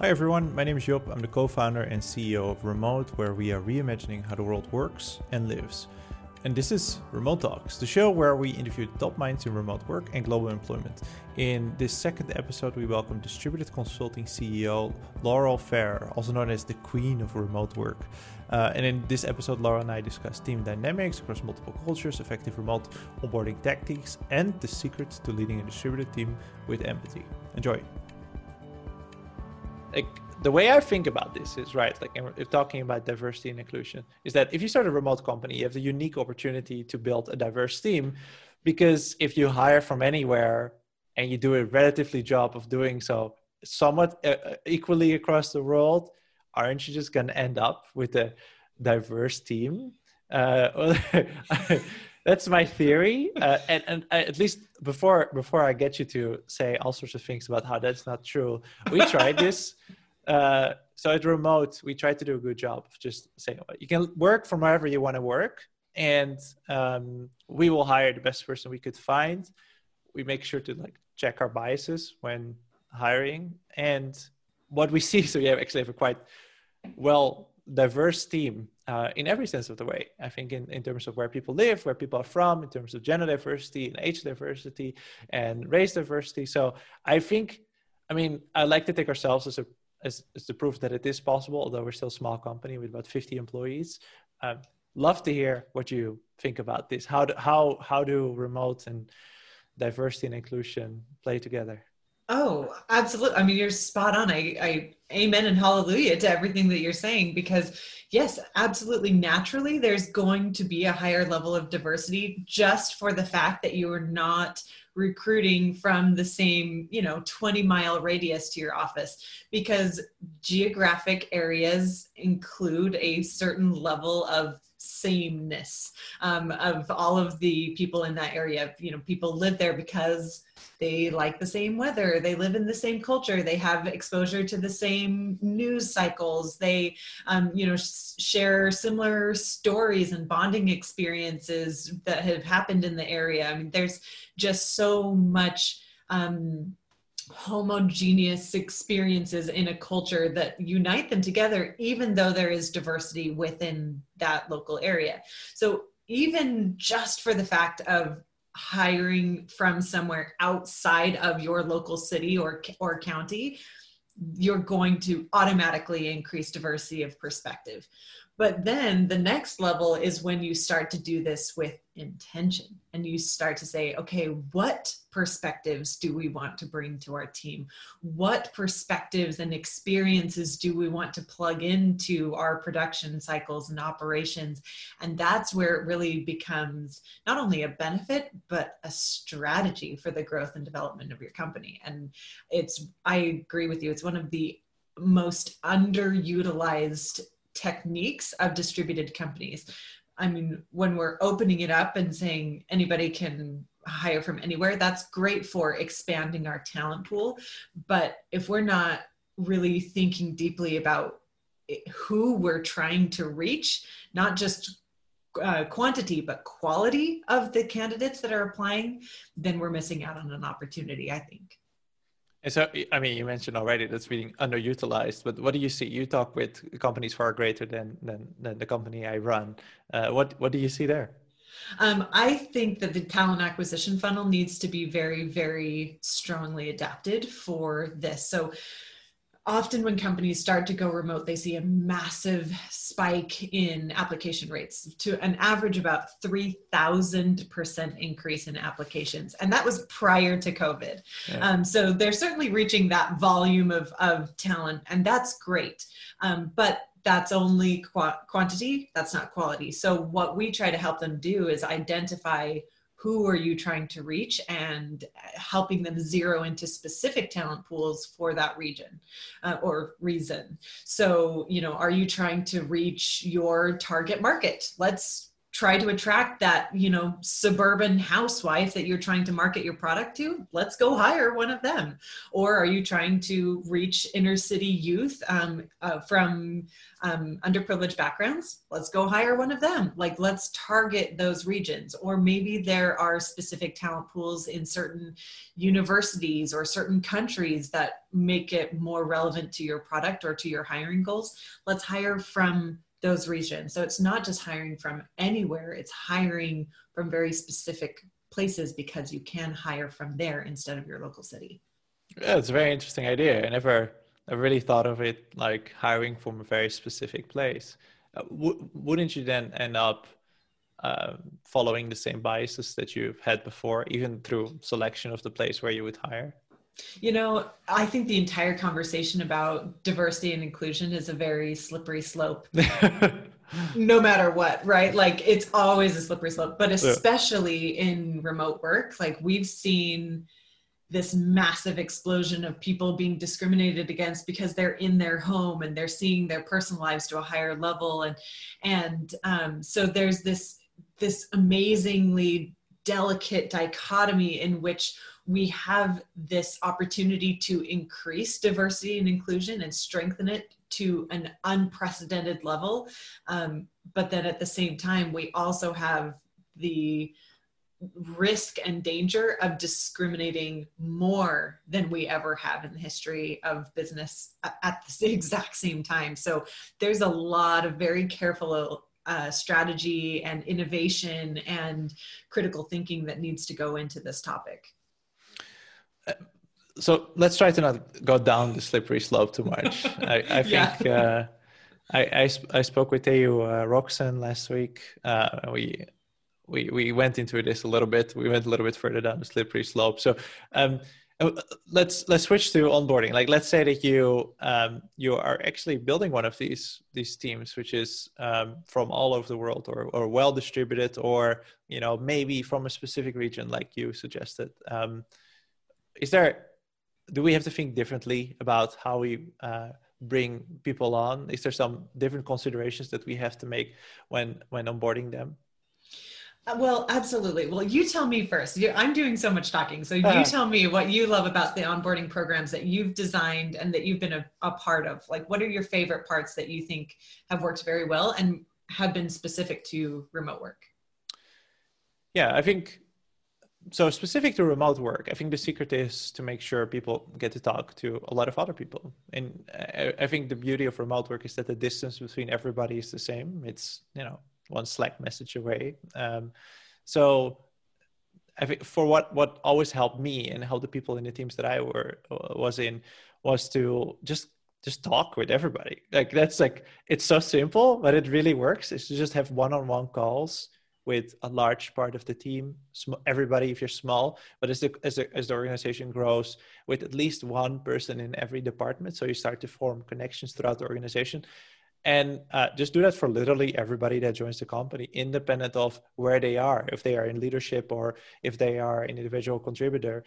Hi everyone, my name is Job. I'm the co founder and CEO of Remote, where we are reimagining how the world works and lives. And this is Remote Talks, the show where we interview top minds in remote work and global employment. In this second episode, we welcome Distribute Consulting CEO Laurel Farrer, also known as the Queen of Remote Work. Uh, and in this episode, Laura and I discuss team dynamics across multiple cultures, effective remote onboarding tactics, and the secrets to leading a distributed team with empathy. Enjoy like the way I think about this is right. Like if talking about diversity and inclusion, is that if you start a remote company, you have the unique opportunity to build a diverse team, because if you hire from anywhere and you do a relatively job of doing so somewhat uh, uh equally across the world, aren't you just going to end up with a diverse team? Uh, that's my theory uh, and, and uh, at least before before i get you to say all sorts of things about how that's not true we tried this. Uh, so at remote we tried to do a good job of just saying you can work from wherever you want to work and um, we will hire the best person we could find. We make sure to like check our biases when hiring and what we see so we have actually have a quite well diverse team uh, in every sense of the way. I think in, in terms of where people live, where people are from, in terms of gender diversity and age diversity and race diversity. So I think, I mean, I like to take ourselves as a as, as the proof that it is possible, although we're still a small company with about 50 employees. Um, love to hear what you think about this. How do, how how do remote and diversity and inclusion play together? Oh, absolutely. I mean, you're spot on. I, I amen and hallelujah to everything that you're saying because yes, absolutely naturally there's going to be a higher level of diversity just for the fact that you are not recruiting from the same, you know, 20 mile radius to your office because geographic areas include a certain level of sameness um, of all of the people in that area. You know, people live there because they like the same weather, they live in the same culture, they have exposure to the same news cycles, they, um, you know, share similar stories and bonding experiences that have happened in the area. I mean, there's just so much. Um, homogeneous experiences in a culture that unite them together, even though there is diversity within that local area. So, even just for the fact of hiring from somewhere outside of your local city or, or county, you're going to automatically increase diversity of perspective. But then the next level is when you start to do this with intention and you start to say, okay, what perspectives do we want to bring to our team? What perspectives and experiences do we want to plug into our production cycles and operations? And that's where it really becomes not only a benefit, but a strategy for the growth and development of your company. And it's, I agree with you, it's one of the most underutilized techniques of distributed companies. I mean, when we're opening it up and saying anybody can hire from anywhere, that's great for expanding our talent pool. But if we're not really thinking deeply about who we're trying to reach, not just uh, quantity but quality of the candidates that are applying, then we're missing out on an opportunity, I think. And so, I mean, you mentioned already that's being underutilized, but what do you see? You talk with companies far greater than than, than the company I run. Uh, what what do you see there? Um, I think that the talent acquisition funnel needs to be very, very strongly adapted for this. So, often when companies start to go remote, they see a massive spike in application rates to an average about 3,000% increase in applications. And that was prior to COVID. Yeah. Um, so they're certainly reaching that volume of, of talent, and that's great. Um, but that's only qu- quantity, that's not quality. So what we try to help them do is identify who are you trying to reach and helping them zero into specific talent pools for that region uh, or reason. So you know are you trying to reach your target market? Let's try to attract that you know suburban housewife that you're trying to market your product to let's go hire one of them. Or are you trying to reach inner city youth um, uh, from um, underprivileged backgrounds? Let's go hire one of them. Like let's target those regions. Or maybe there are specific talent pools in certain universities or certain countries that make it more relevant to your product or to your hiring goals. Let's hire from those regions. So it's not just hiring from anywhere, it's hiring from very specific places because you can hire from there instead of your local city. Yeah, it's a very interesting idea. I never, I really thought of it like hiring from a very specific place. Uh, w- wouldn't you then end up uh, following the same biases that you've had before, even through selection of the place where you would hire? You know, I think the entire conversation about diversity and inclusion is a very slippery slope. no matter what, right? Like it's always a slippery slope, but especially yeah. in remote work, like we've seen this massive explosion of people being discriminated against because they're in their home and they're seeing their personal lives to a higher level and and um, so there's this this amazingly delicate dichotomy in which we have this opportunity to increase diversity and inclusion and strengthen it to an unprecedented level. Um, but then at the same time, we also have the risk and danger of discriminating more than we ever have in the history of business at the exact same time. So there's a lot of very careful uh, strategy and innovation and critical thinking that needs to go into this topic so let's try to not go down the slippery slope too much. I, I think yeah. uh, I, I, I spoke with Teo uh, last week. Uh, we we we went into this a little bit. We went a little bit further down the slippery slope. So um, uh, let's let's switch to onboarding. Like let's say that you um, you are actually building one of these these teams, which is um, from all over the world or or well distributed, or you know maybe from a specific region, like you suggested. Is there do we have to think differently about how we uh, bring people on? Is there some different considerations that we have to make when when onboarding them? Uh, well absolutely. Well you tell me first. I'm doing so much talking so you uh, tell me what you love about the onboarding programs that you've designed and that you've been a, a part of. Like what are your favorite parts that you think have worked very well and have been specific to remote work? Yeah i think so specific to remote work i think the secret is to make sure people get to talk to a lot of other people. And I, I, think the beauty of remote work is that the distance between everybody is the same. It's you know one slack message away. Um, so i think for what what always helped me and helped the people in the teams that i were was in was to just just talk with everybody. Like that's like it's so simple but it really works. Is to just have one-on-one calls with a large part of the team, everybody if you're small, but as the, as the, as the organization grows with at least one person in every department. So you start to form connections throughout the organization. And uh, just do that for literally everybody that joins the company, independent of where they are, if they are in leadership or if they are an individual contributor.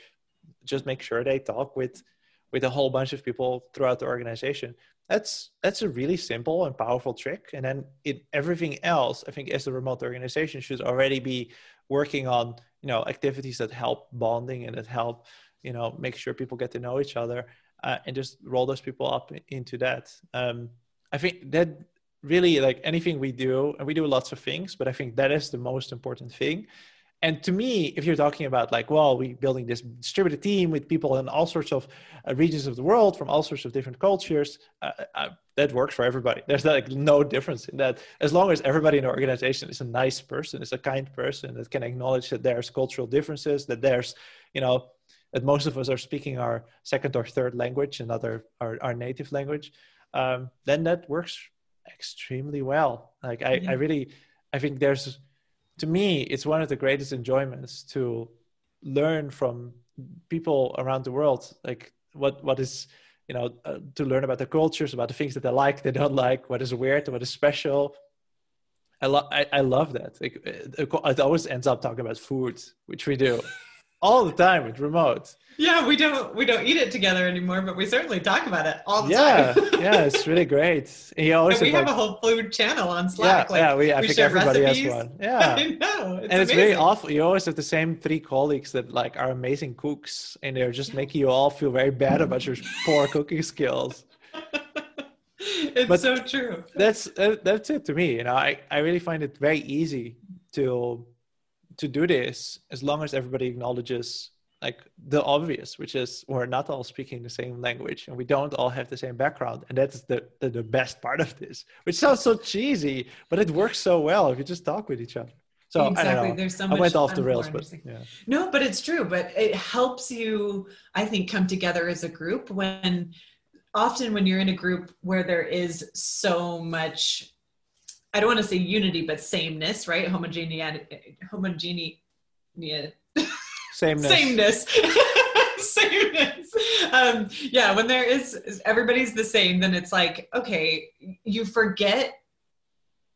Just make sure they talk with with a whole bunch of people throughout the organization that's that's a really simple and powerful trick. And then in everything else i think as a remote organization should already be working on you know activities that help bonding and that help you know make sure people get to know each other uh, and just roll those people up into that. Um, i think that really like anything we do and we do lots of things but i think that is the most important thing and to me if you're talking about like well we building this distributed team with people in all sorts of uh, regions of the world from all sorts of different cultures uh, uh, that works for everybody. There's like no difference in that. As long as everybody in the organization is a nice person is a kind person that can acknowledge that there's cultural differences that there's you know that most of us are speaking our second or third language and other our, our native language um, then that works extremely well. Like I, yeah. I really i think there's to me, it's one of the greatest enjoyments to learn from people around the world, like what what is you know uh, to learn about the cultures, about the things that they like, they don't like, what is weird, what is special. I love I, I love that. Like, it, it always ends up talking about food, which we do all the time with remote. Yeah, we don't we don't eat it together anymore, but we certainly talk about it all the yeah, time. yeah, it's really great. You always we have, like, a whole food channel on Slack. yeah, yeah. We I we think share everybody recipes. has one. Yeah. I know. It's and it's very amazing. awful. You always have the same three colleagues that like are amazing cooks, and they're just making you all feel very bad about your poor cooking skills. it's But- so true. That's uh, that's it to me. You know, I I really find it very easy to to do this as long as everybody acknowledges like the obvious, which is we're not all speaking the same language and we don't all have the same background, and that's the the, the best part of this. Which sounds so cheesy, but it works so well if you just talk with each other. So I don't exactly. know. There's so I went off the rails, but yeah. No, but it's true. But it helps you, I think, come together as a group when often when you're in a group where there is so much, I don't want to say unity, but sameness, right? Homogeneity, homogeneity, Sameness. sameness. sameness. Um, yeah, when there is is everybody's the same, then it's like, okay, you forget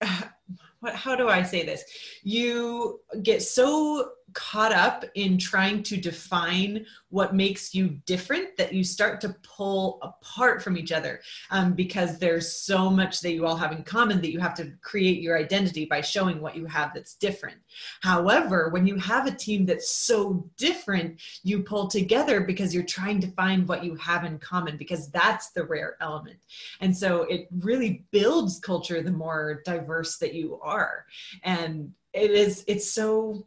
what how do I say this? You get so caught up in trying to define what makes you different that you start to pull apart from each other um, because there's so much that you all have in common that you have to create your identity by showing what you have that's different. However, when you have a team that's so different, you pull together because you're trying to find what you have in common because that's the rare element. And so it really builds culture the more diverse that you are. And it is, it's so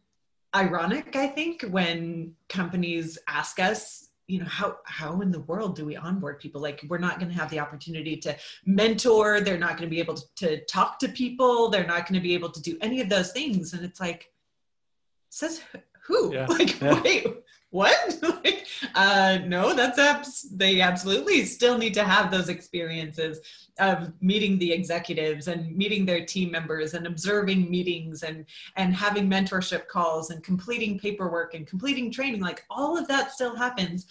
ironic, I think, when companies ask us, you know, how how in the world do we onboard people? Like we're not going to have the opportunity to mentor, they're not going to be able to, to talk to people, they're not going to be able to do any of those things. And it's like, says who? Yeah. Like, Yeah. wait, what? like, uh, no, that's abs- they absolutely still need to have those experiences of meeting the executives and meeting their team members and observing meetings and and having mentorship calls and completing paperwork and completing training like all of that still happens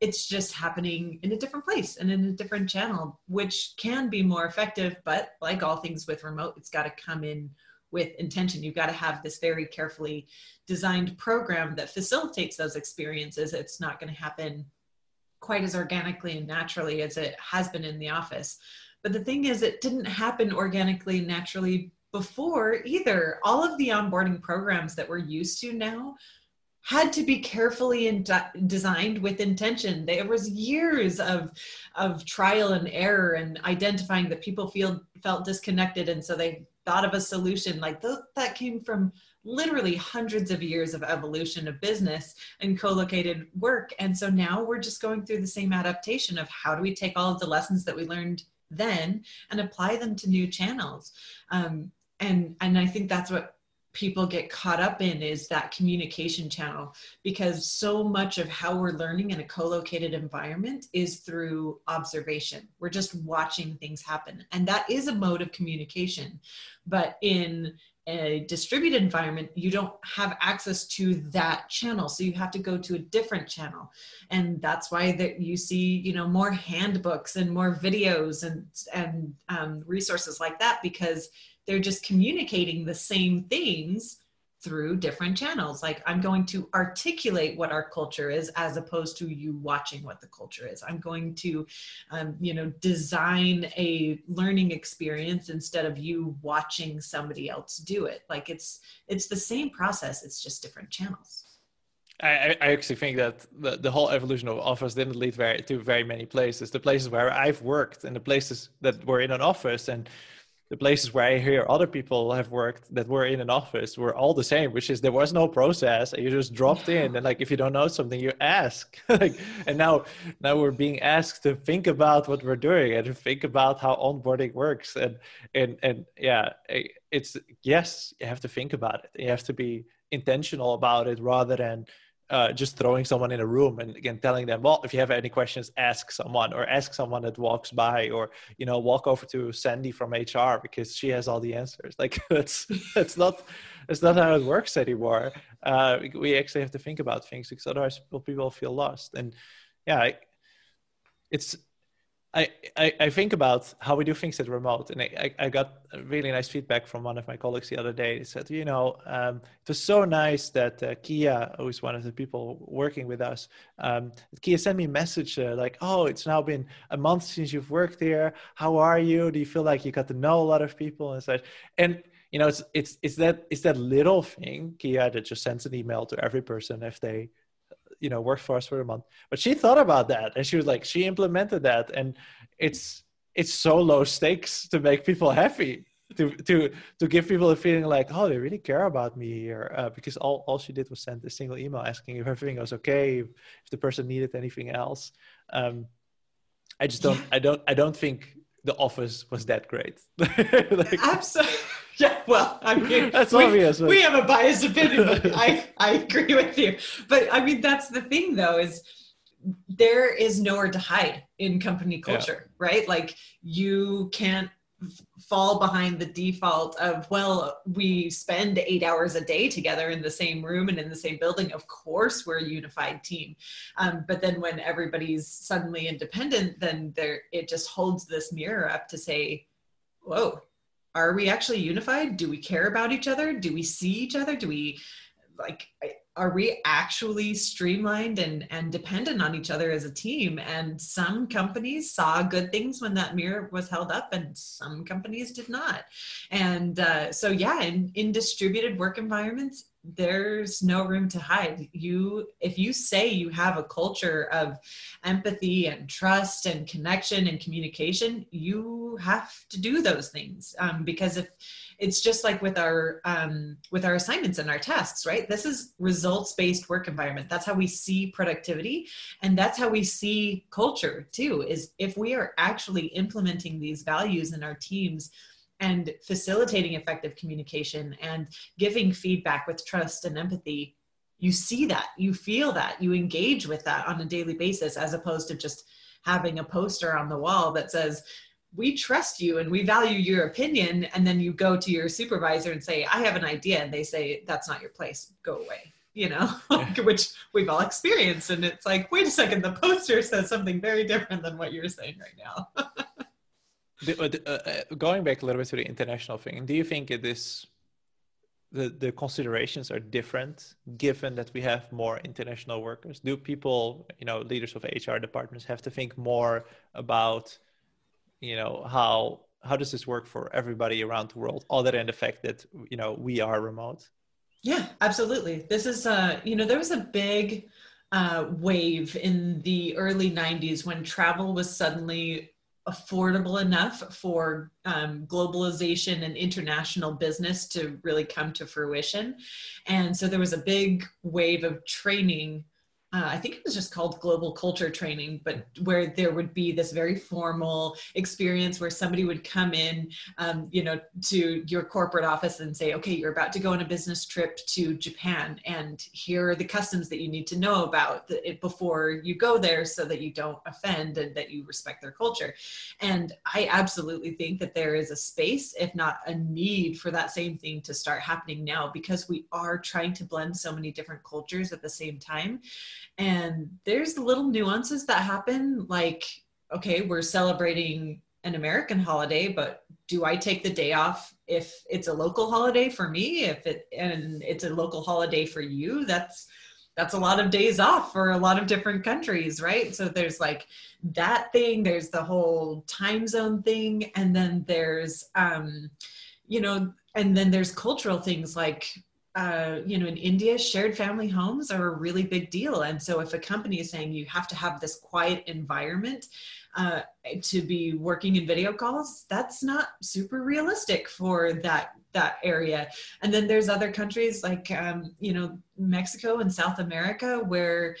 it's just happening in a different place and in a different channel which can be more effective but like all things with remote it's got to come in with intention you've got to have this very carefully designed program that facilitates those experiences it's not going to happen quite as organically and naturally as it has been in the office but the thing is, it didn't happen organically and naturally before either. All of the onboarding programs that we're used to now had to be carefully in designed with intention. There was years of of trial and error and identifying that people feel felt disconnected, and so they thought of a solution. Like th- that came from literally hundreds of years of evolution of business and co-located work. And so now we're just going through the same adaptation of how do we take all of the lessons that we learned then and apply them to new channels um, and and i think that's what people get caught up in is that communication channel because so much of how we're learning in a co-located environment is through observation. We're just watching things happen. And that is a mode of communication. But in a distributed environment you don't have access to that channel. So you have to go to a different channel. And that's why that you see you know more handbooks and more videos and and um, resources like that because they're just communicating the same things through different channels. Like i'm going to articulate what our culture is as opposed to you watching what the culture is. I'm going to um, you know design a learning experience instead of you watching somebody else do it. Like it's it's the same process it's just different channels. I, I actually think that the, the whole evolution of office didn't lead very to very many places. The places where I've worked and the places that were in an office and the places where I hear other people have worked that were in an office were all the same, which is there was no process. And you just dropped in and like if you don't know something, you ask. like and now now we're being asked to think about what we're doing and to think about how onboarding works. And and and yeah, it's yes, you have to think about it. You have to be intentional about it rather than uh, just throwing someone in a room and again telling them well if you have any questions ask someone or ask someone that walks by or you know walk over to sandy from hr because she has all the answers. Like that's that's not that's not how it works anymore. Uh, we actually have to think about things because otherwise people feel lost. And yeah it's I, I, think about how we do things at remote, and I, I got really nice feedback from one of my colleagues the other day. He said, you know, um, it was so nice that uh, Kia, who is one of the people working with us, um, Kia sent me a message uh, like, oh, it's now been a month since you've worked here. How are you? Do you feel like you got to know a lot of people and such? And you know, it's it's it's that it's that little thing, Kia, that just sends an email to every person if they you know work for us for a month. But she thought about that and she was like she implemented that and it's it's so low stakes to make people happy to to to give people a feeling like oh they really care about me here uh, because all, all she did was send a single email asking if everything was okay if, if the person needed anything else. Um, i just don't yeah. i don't i don't think the office was that great. Like, absolutely yeah, well, I mean, that's we, obvious. We have a biased opinion, but I, I agree with you. But I mean, that's the thing, though, is there is nowhere to hide in company culture, yeah. right? Like you can't fall behind the default of well we spend eight hours a day together in the same room and in the same building of course we're a unified team um, but then when everybody's suddenly independent then there it just holds this mirror up to say whoa are we actually unified? Do we care about each other? Do we see each other? Do we like are we actually streamlined and and dependent on each other as a team and some companies saw good things when that mirror was held up and some companies did not and uh, so yeah in, in distributed work environments there's no room to hide. You if you say you have a culture of empathy and trust and connection and communication you have to do those things. Um, because if it's just like with our um, with our assignments and our tests right? This is results based work environment. That's how we see productivity and that's how we see culture too is if we are actually implementing these values in our teams and facilitating effective communication and giving feedback with trust and empathy you see that you feel that you engage with that on a daily basis as opposed to just having a poster on the wall that says we trust you and we value your opinion and then you go to your supervisor and say i have an idea and they say that's not your place. Go away you know? Which we've all experienced and it's like wait a second the poster says something very different than what you're saying right now the, uh, uh, uh, going back a little bit to the international thing do you think it is the, the considerations are different given that we have more international workers? Do people you know leaders of hr departments have to think more about you know how how does this work for everybody around the world other than the fact that you know we are remote? Yeah absolutely. This is uh you know there was a big uh, wave in the early 90s when travel was suddenly affordable enough for um, globalization and international business to really come to fruition. And so there was a big wave of training uh, I think it was just called global culture training, but where there would be this very formal experience where somebody would come in, um, you know, to your corporate office and say, okay, you're about to go on a business trip to Japan, and here are the customs that you need to know about before you go there so that you don't offend and that you respect their culture. And I absolutely think that there is a space, if not a need, for that same thing to start happening now because we are trying to blend so many different cultures at the same time and there's little nuances that happen like okay we're celebrating an american holiday but do i take the day off if it's a local holiday for me? If it and it's a local holiday for you that's that's a lot of days off for a lot of different countries right? So there's like that thing there's the whole time zone thing and then there's um you know and then there's cultural things like uh, you know, in India, shared family homes are a really big deal. And so, if a company is saying you have to have this quiet environment uh, to be working in video calls, that's not super realistic for that that area. And then there's other countries like um, you know Mexico and South America where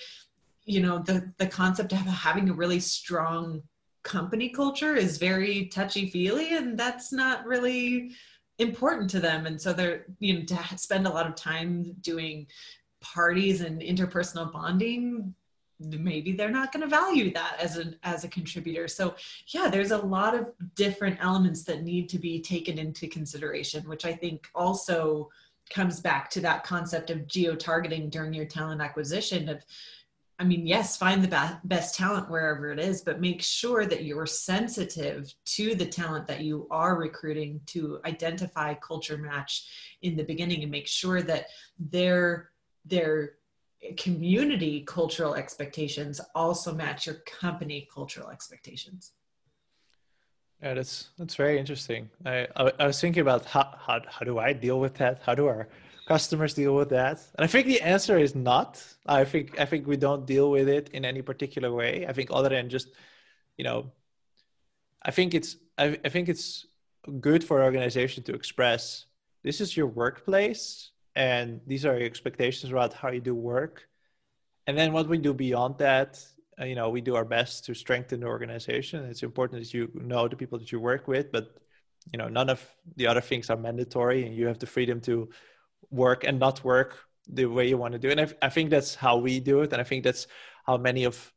you know the the concept of having a really strong company culture is very touchy feely, and that's not really important to them. And so they're you know to spend a lot of time doing parties and interpersonal bonding maybe they're not going to value that as a as a contributor. So yeah there's a lot of different elements that need to be taken into consideration which i think also comes back to that concept of geo targeting during your talent acquisition of I mean, yes, find the best talent wherever it is, but make sure that you're sensitive to the talent that you are recruiting to identify culture match in the beginning and make sure that their their community cultural expectations also match your company cultural expectations. Yeah, that's that's very interesting. I I, I was thinking about how, how how do I deal with that? How do our customers deal with that? And I think the answer is not. I think I think we don't deal with it in any particular way. I think other than just, you know, I think it's I, I think it's good for an organization to express this is your workplace and these are your expectations about how you do work. And then what we do beyond that, uh, you know, we do our best to strengthen the organization. It's important that you know the people that you work with, but you know, none of the other things are mandatory and you have the freedom to work and not work the way you want to do it. And I, I think that's how we do it, and I think that's how many of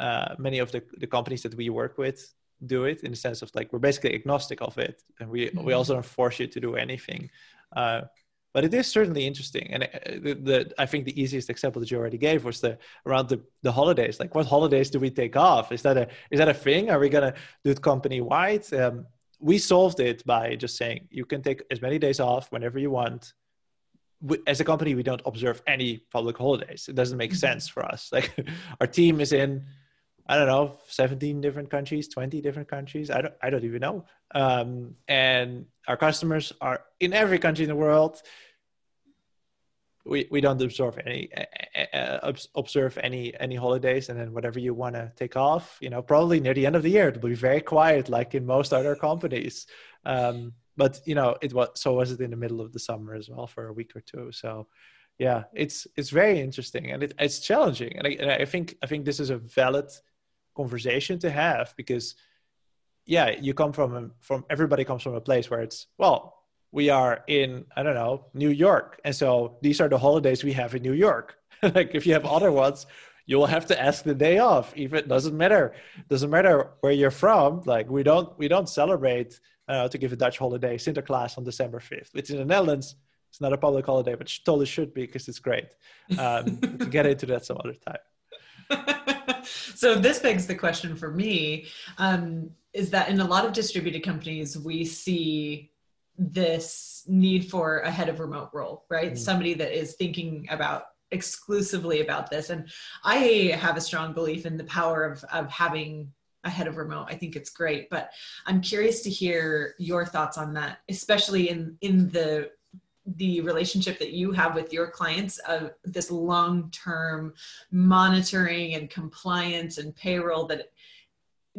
uh, many of the, the companies that we work with do it in the sense of like we're basically agnostic of it, and we mm-hmm. we also don't force you to do anything. Uh, but it is certainly interesting, and uh, the, the, I think the easiest example that you already gave was the around the, the holidays. Like, what holidays do we take off? Is that a is that a thing? Are we gonna do it company wide? Um, we solved it by just saying you can take as many days off whenever you want we, as a company we don't observe any public holidays. It doesn't make mm-hmm. sense for us. Like our team is in i don't know 17 different countries 20 different countries. I don't i don't even know. Um, and our customers are in every country in the world we, we don't observe any uh, observe any any holidays. And then whatever you want to take off you know probably near the end of the year it'll be very quiet like in most other companies. Um, but you know it was so was it in the middle of the summer as well for a week or two. So yeah it's it's very interesting and it, it's challenging. And I, and I think i think this is a valid conversation to have because yeah you come from from everybody comes from a place where it's well we are in i don't know new york. And so these are the holidays we have in new york. Like if you have other ones you will have to ask the day off. Even it doesn't matter doesn't matter where you're from. Like we don't we don't celebrate uh, to give a Dutch holiday, Sinterklaas on December 5th, which in the Netherlands, it's not a public holiday, but totally should be because it's great. Um, to get into that some other time. so this begs the question for me um, is that in a lot of distributed companies, we see this need for a head of remote role, right? Mm. Somebody that is thinking about exclusively about this. And I have a strong belief in the power of, of having ahead of remote. I think it's great, but I'm curious to hear your thoughts on that, especially in in the the relationship that you have with your clients of this long-term monitoring and compliance and payroll that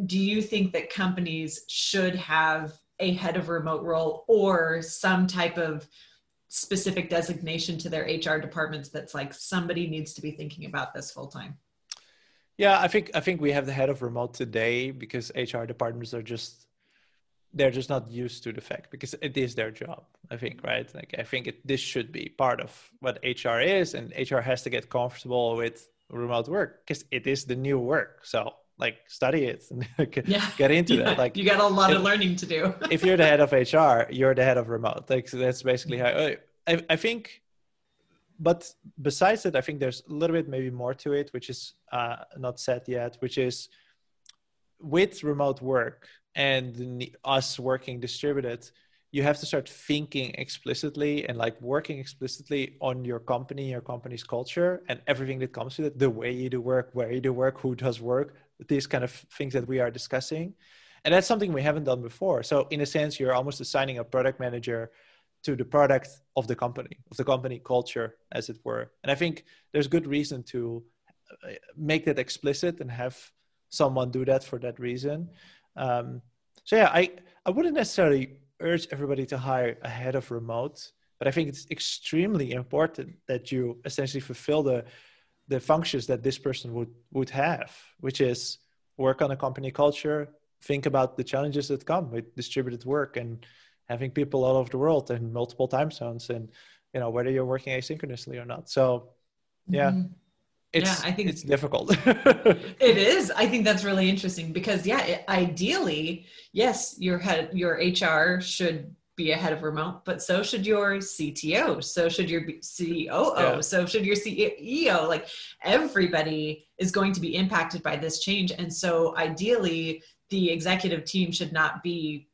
do you think that companies should have a head of remote role or some type of specific designation to their HR departments that's like somebody needs to be thinking about this full time? Yeah, I think I think we have the head of remote today because HR departments are just they're just not used to the fact because it is their job. I think right. Like I think it, this should be part of what HR is, and HR has to get comfortable with remote work because it is the new work. So like study it and yeah. get into yeah. Like you got a lot if, of learning to do. if you're the head of HR, you're the head of remote. Like so that's basically mm-hmm. how I, I think but besides that, I think there's a little bit maybe more to it, which is uh, not said yet, which is with remote work and us working distributed, you have to start thinking explicitly and like working explicitly on your company, your company's culture, and everything that comes with it the way you do work, where you do work, who does work, these kind of things that we are discussing. And that's something we haven't done before. So, in a sense, you're almost assigning a product manager to the product of the company, of the company culture, as it were. And I think there's good reason to uh, make that explicit and have someone do that for that reason. Um, so yeah, I, I wouldn't necessarily urge everybody to hire a head of remote, but I think it's extremely important that you essentially fulfill the the functions that this person would would have, which is work on a company culture, think about the challenges that come with distributed work and having people all over the world in multiple time zones and you know whether you're working asynchronously or not so yeah mm-hmm. it's yeah, I think it's difficult. it is. I think that's really interesting because yeah, it, ideally, yes, your head your HR should be ahead of remote, but so should your CTO, so should your COO, yeah. so should your CEO. Like everybody is going to be impacted by this change. And so ideally, the executive team should not be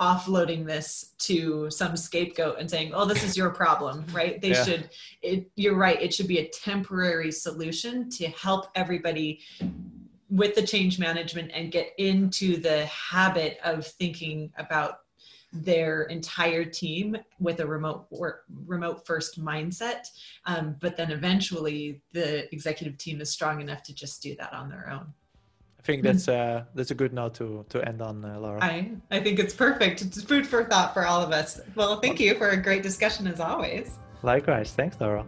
offloading this to some scapegoat and saying, "Oh, this is your problem," right? They yeah. should. It, you're right. It should be a temporary solution to help everybody with the change management and get into the habit of thinking about their entire team with a remote work, remote first mindset. Um, but then eventually, the executive team is strong enough to just do that on their own. I think that's uh, that's a good note to to end on, uh, Laura. I I think it's perfect. It's food for thought for all of us. Well, thank you for a great discussion as always. Likewise, thanks, Laura.